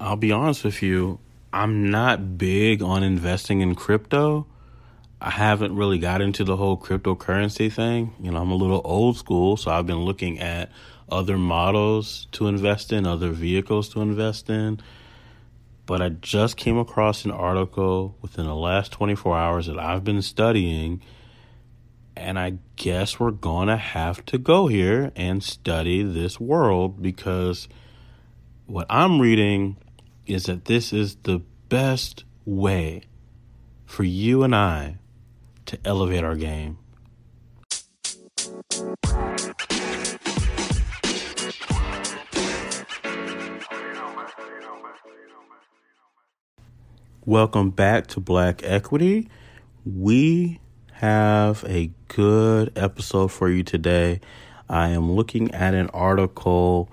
I'll be honest with you, I'm not big on investing in crypto. I haven't really got into the whole cryptocurrency thing. You know, I'm a little old school, so I've been looking at other models to invest in, other vehicles to invest in. But I just came across an article within the last 24 hours that I've been studying. And I guess we're going to have to go here and study this world because what I'm reading is that this is the best way for you and I to elevate our game. Welcome back to Black Equity. We have a good episode for you today. I am looking at an article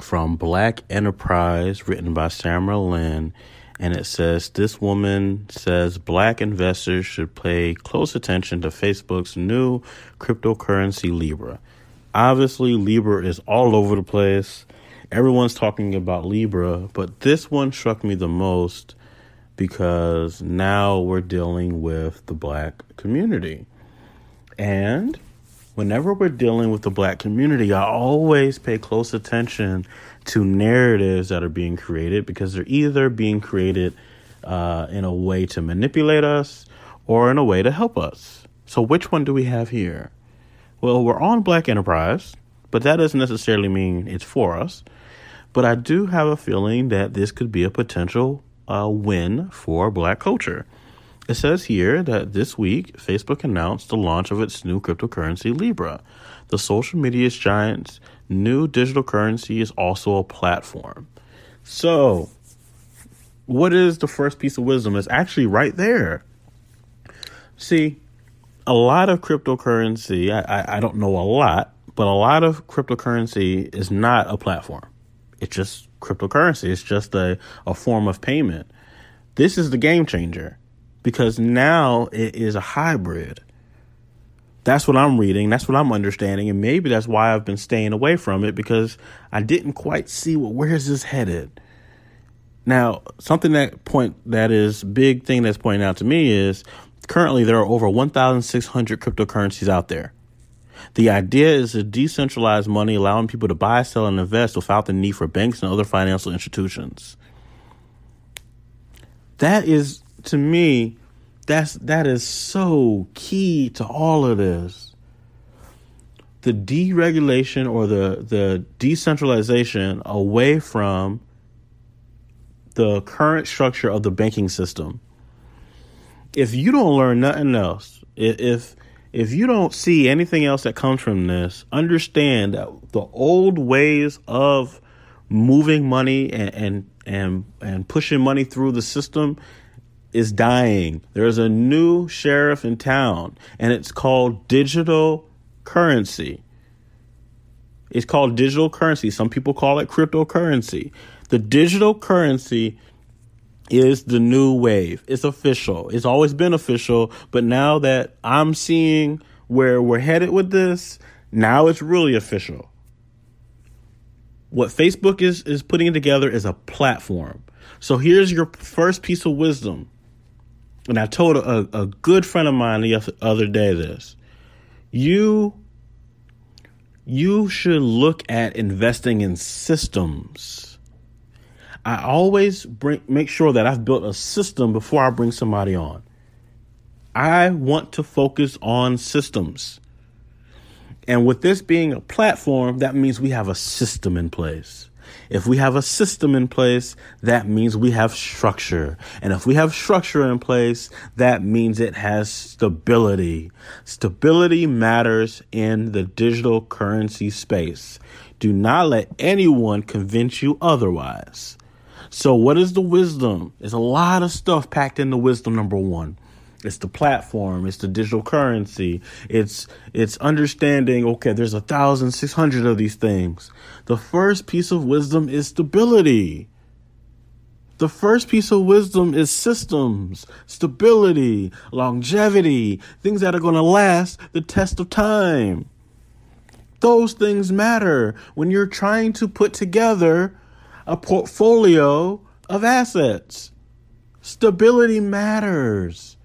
from Black Enterprise, written by Samara Lynn. And it says this woman says black investors should pay close attention to Facebook's new cryptocurrency Libra. Obviously, Libra is all over the place. Everyone's talking about Libra, but this one struck me the most because now we're dealing with the black community. And whenever we're dealing with the black community, I always pay close attention to narratives that are being created because they're either being created uh, in a way to manipulate us or in a way to help us. So, which one do we have here? Well, we're on Black Enterprise, but that doesn't necessarily mean it's for us. But I do have a feeling that this could be a potential uh, win for black culture. It says here that this week, Facebook announced the launch of its new cryptocurrency, Libra. The social media giant's new digital currency is also a platform. So, what is the first piece of wisdom? It's actually right there. See, a lot of cryptocurrency, I, I, I don't know a lot, but a lot of cryptocurrency is not a platform. It's just cryptocurrency, it's just a, a form of payment. This is the game changer because now it is a hybrid. That's what I'm reading. That's what I'm understanding. And maybe that's why I've been staying away from it because I didn't quite see well, where's this headed? Now, something that point that is big thing that's pointing out to me is currently there are over 1,600 cryptocurrencies out there. The idea is to decentralize money, allowing people to buy, sell, and invest without the need for banks and other financial institutions. That is to me, that's that is so key to all of this. The deregulation or the the decentralization away from the current structure of the banking system. If you don't learn nothing else, if if you don't see anything else that comes from this, understand that the old ways of moving money and and and, and pushing money through the system is dying. There's a new sheriff in town, and it's called digital currency. It's called digital currency. Some people call it cryptocurrency. The digital currency is the new wave. It's official. It's always been official, but now that I'm seeing where we're headed with this, now it's really official. What Facebook is is putting together is a platform. So here's your first piece of wisdom and I told a, a good friend of mine the other day this. You you should look at investing in systems. I always bring make sure that I've built a system before I bring somebody on. I want to focus on systems. And with this being a platform, that means we have a system in place. If we have a system in place, that means we have structure. And if we have structure in place, that means it has stability. Stability matters in the digital currency space. Do not let anyone convince you otherwise. So, what is the wisdom? There's a lot of stuff packed into wisdom number one. It's the platform. It's the digital currency. It's it's understanding. Okay, there's a thousand six hundred of these things. The first piece of wisdom is stability. The first piece of wisdom is systems, stability, longevity, things that are going to last the test of time. Those things matter when you're trying to put together a portfolio of assets. Stability matters.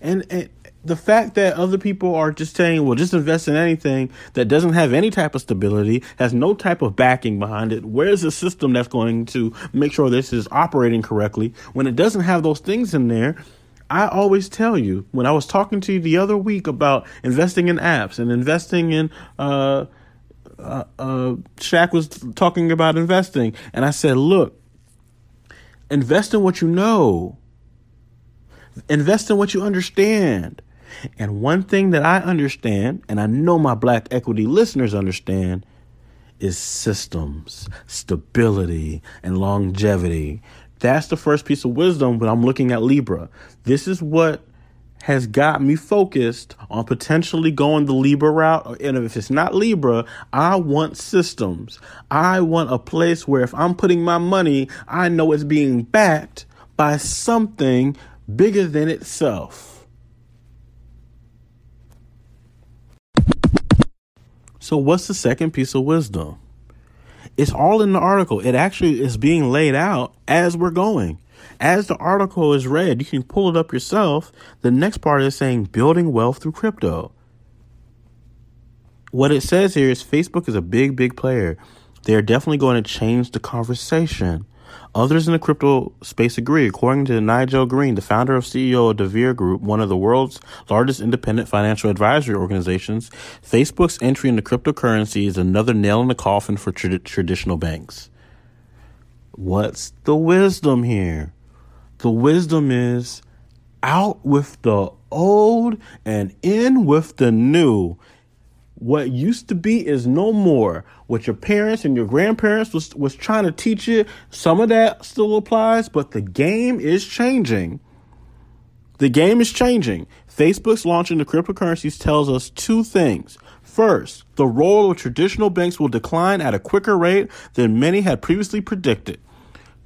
And, and the fact that other people are just saying, well, just invest in anything that doesn't have any type of stability, has no type of backing behind it, where's the system that's going to make sure this is operating correctly when it doesn't have those things in there? I always tell you when I was talking to you the other week about investing in apps and investing in, uh, uh, uh, Shaq was talking about investing, and I said, look, invest in what you know, invest in what you understand. And one thing that I understand, and I know my black equity listeners understand, is systems, stability, and longevity. That's the first piece of wisdom when I'm looking at Libra. This is what has got me focused on potentially going the Libra route. And if it's not Libra, I want systems. I want a place where if I'm putting my money, I know it's being backed by something bigger than itself. So, what's the second piece of wisdom? It's all in the article. It actually is being laid out as we're going. As the article is read, you can pull it up yourself. The next part is saying building wealth through crypto. What it says here is Facebook is a big, big player. They're definitely going to change the conversation. Others in the crypto space agree. According to Nigel Green, the founder of CEO of DeVere Group, one of the world's largest independent financial advisory organizations, Facebook's entry into cryptocurrency is another nail in the coffin for tra- traditional banks. What's the wisdom here? The wisdom is out with the old and in with the new. What used to be is no more. What your parents and your grandparents was was trying to teach you, some of that still applies, but the game is changing. The game is changing. Facebook's launch into cryptocurrencies tells us two things. First, the role of traditional banks will decline at a quicker rate than many had previously predicted.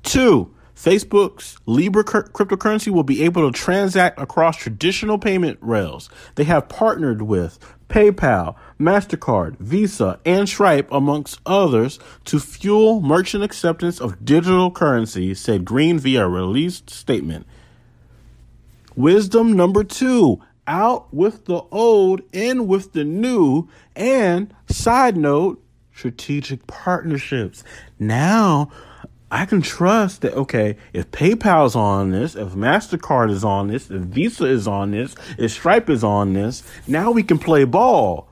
Two, Facebook's Libra cryptocurrency will be able to transact across traditional payment rails. They have partnered with PayPal, MasterCard, Visa, and Stripe, amongst others, to fuel merchant acceptance of digital currency, said Green via a released statement. Wisdom number two out with the old, in with the new, and side note, strategic partnerships. Now, I can trust that, okay, if PayPal's on this, if MasterCard is on this, if Visa is on this, if Stripe is on this, now we can play ball.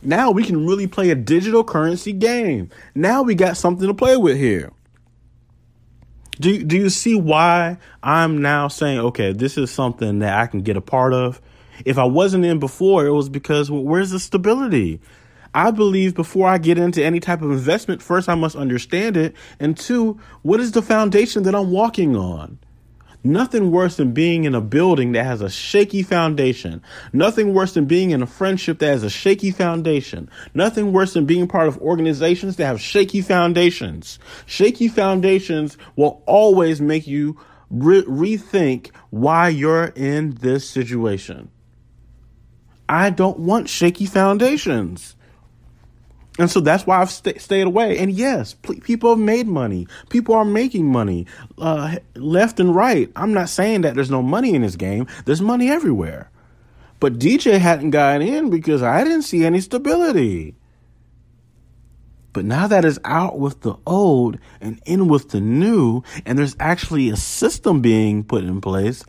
Now we can really play a digital currency game. Now we got something to play with here. Do, do you see why I'm now saying, okay, this is something that I can get a part of? If I wasn't in before, it was because well, where's the stability? I believe before I get into any type of investment, first I must understand it. And two, what is the foundation that I'm walking on? Nothing worse than being in a building that has a shaky foundation. Nothing worse than being in a friendship that has a shaky foundation. Nothing worse than being part of organizations that have shaky foundations. Shaky foundations will always make you re- rethink why you're in this situation. I don't want shaky foundations. And so that's why I've st- stayed away. And yes, people have made money. People are making money uh, left and right. I'm not saying that there's no money in this game. There's money everywhere. But DJ hadn't gotten in because I didn't see any stability. But now that is out with the old and in with the new, and there's actually a system being put in place,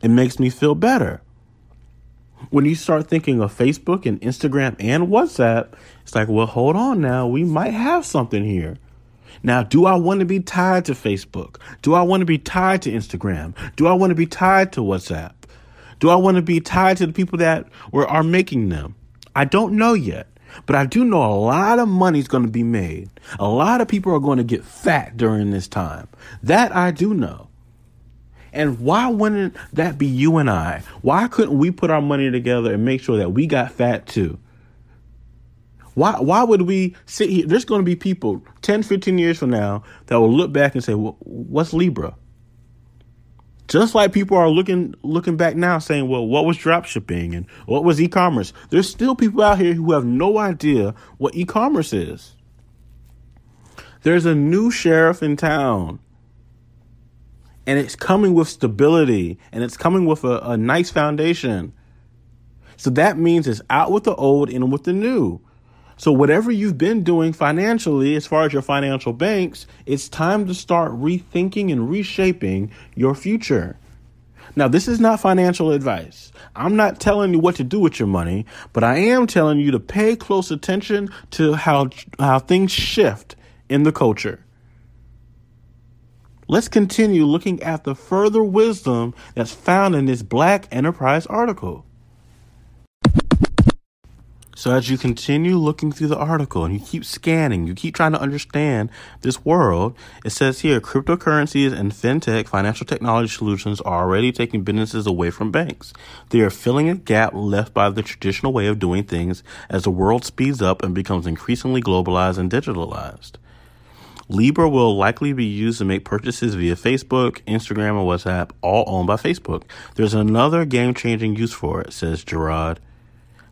it makes me feel better when you start thinking of Facebook and Instagram and WhatsApp, it's like, well, hold on now. We might have something here. Now, do I want to be tied to Facebook? Do I want to be tied to Instagram? Do I want to be tied to WhatsApp? Do I want to be tied to the people that are making them? I don't know yet, but I do know a lot of money is going to be made. A lot of people are going to get fat during this time. That I do know. And why wouldn't that be you and I? Why couldn't we put our money together and make sure that we got fat too? Why, why would we sit here? There's going to be people 10, 15 years from now that will look back and say, well, what's Libra? Just like people are looking looking back now saying, well, what was dropshipping and what was e-commerce? There's still people out here who have no idea what e-commerce is. There's a new sheriff in town and it's coming with stability and it's coming with a, a nice foundation. So that means it's out with the old, in with the new. So whatever you've been doing financially, as far as your financial banks, it's time to start rethinking and reshaping your future. Now, this is not financial advice. I'm not telling you what to do with your money, but I am telling you to pay close attention to how, how things shift in the culture. Let's continue looking at the further wisdom that's found in this Black Enterprise article. So as you continue looking through the article and you keep scanning, you keep trying to understand this world, it says here cryptocurrencies and fintech financial technology solutions are already taking businesses away from banks. They are filling a gap left by the traditional way of doing things as the world speeds up and becomes increasingly globalized and digitalized. Libra will likely be used to make purchases via Facebook, Instagram, or WhatsApp, all owned by Facebook. There's another game changing use for it, says Gerard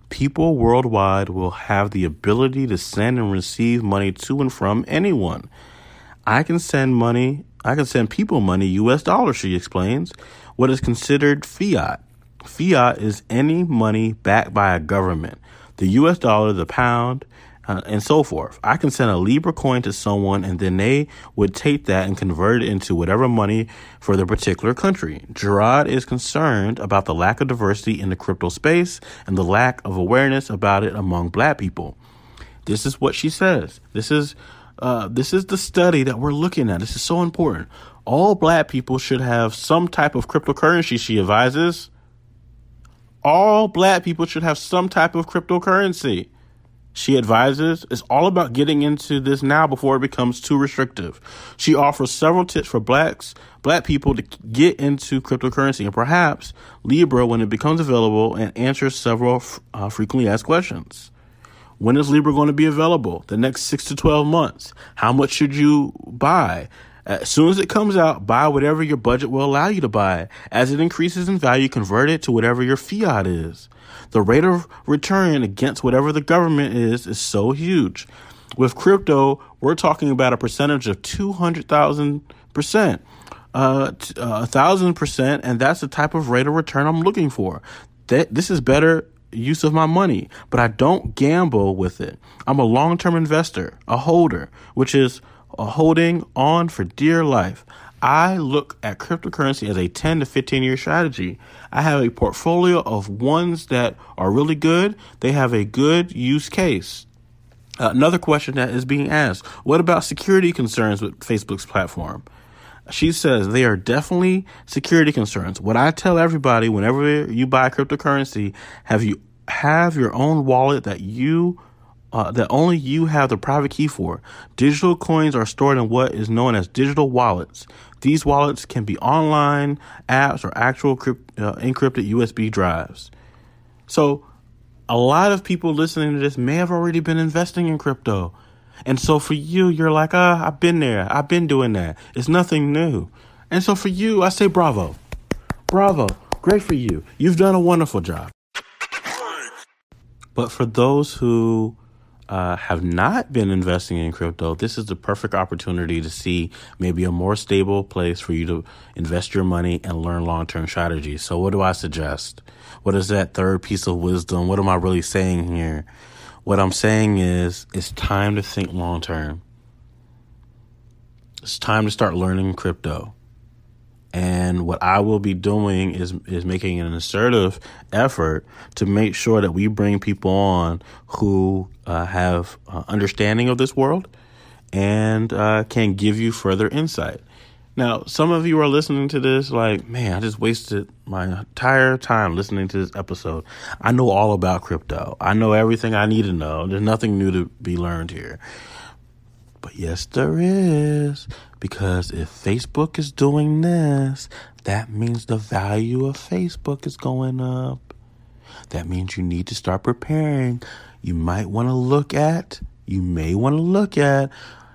people worldwide will have the ability to send and receive money to and from anyone. I can send money, I can send people money US dollars, she explains, what is considered fiat. Fiat is any money backed by a government. The US dollar, the pound, uh, and so forth. I can send a Libra coin to someone and then they would take that and convert it into whatever money for the particular country. Gerard is concerned about the lack of diversity in the crypto space and the lack of awareness about it among black people. This is what she says. This is uh, this is the study that we're looking at. This is so important. All black people should have some type of cryptocurrency, she advises. All black people should have some type of cryptocurrency she advises it's all about getting into this now before it becomes too restrictive. She offers several tips for blacks, black people to get into cryptocurrency and perhaps Libra when it becomes available and answers several uh, frequently asked questions. When is Libra going to be available? The next six to 12 months. How much should you buy? As soon as it comes out, buy whatever your budget will allow you to buy. As it increases in value, convert it to whatever your fiat is. The rate of return against whatever the government is is so huge. With crypto, we're talking about a percentage of 200,000%, uh, thousand percent, and that's the type of rate of return I'm looking for. That this is better use of my money, but I don't gamble with it. I'm a long-term investor, a holder, which is a holding on for dear life. I look at cryptocurrency as a 10 to 15 year strategy. I have a portfolio of ones that are really good. They have a good use case. Uh, another question that is being asked what about security concerns with Facebook's platform? She says they are definitely security concerns. What I tell everybody whenever you buy cryptocurrency, have you have your own wallet that you uh, that only you have the private key for. Digital coins are stored in what is known as digital wallets. These wallets can be online apps or actual crypt, uh, encrypted USB drives. So, a lot of people listening to this may have already been investing in crypto. And so for you, you're like, ah, I've been there. I've been doing that. It's nothing new. And so for you, I say bravo. Bravo. Great for you. You've done a wonderful job. But for those who uh, have not been investing in crypto, this is the perfect opportunity to see maybe a more stable place for you to invest your money and learn long term strategies. So, what do I suggest? What is that third piece of wisdom? What am I really saying here? What I'm saying is it's time to think long term. It's time to start learning crypto. And what I will be doing is is making an assertive effort to make sure that we bring people on who uh, have uh, understanding of this world and uh, can give you further insight. Now, some of you are listening to this like, man, I just wasted my entire time listening to this episode. I know all about crypto. I know everything I need to know. There's nothing new to be learned here. But yes, there is. Because if Facebook is doing this, that means the value of Facebook is going up. That means you need to start preparing. You might want to look at, you may want to look at,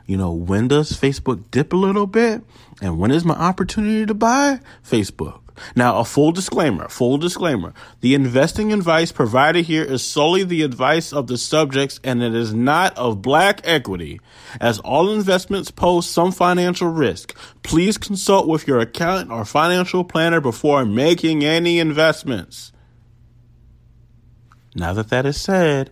you know, when does Facebook dip a little bit? And when is my opportunity to buy Facebook? Now, a full disclaimer, full disclaimer. The investing advice provided here is solely the advice of the subjects and it is not of black equity. As all investments pose some financial risk, please consult with your accountant or financial planner before making any investments. Now that that is said,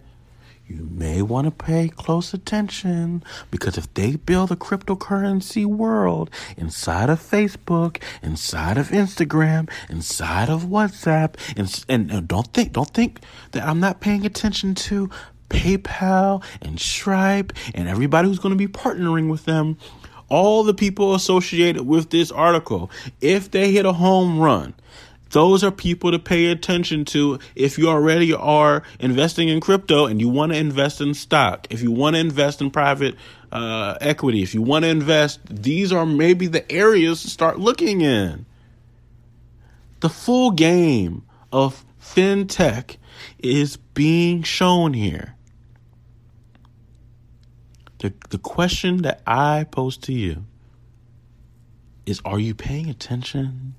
you may want to pay close attention because if they build a cryptocurrency world inside of Facebook, inside of Instagram, inside of WhatsApp, and, and, don't think don't think that I'm not paying attention to PayPal and Stripe and everybody who's going to be partnering with them. All the people associated with this article, if they hit a home run, those are people to pay attention to if you already are investing in crypto and you want to invest in stock, if you want to invest in private uh, equity, if you want to invest, these are maybe the areas to start looking in. The full game of fintech is being shown here. The, the question that I pose to you is Are you paying attention?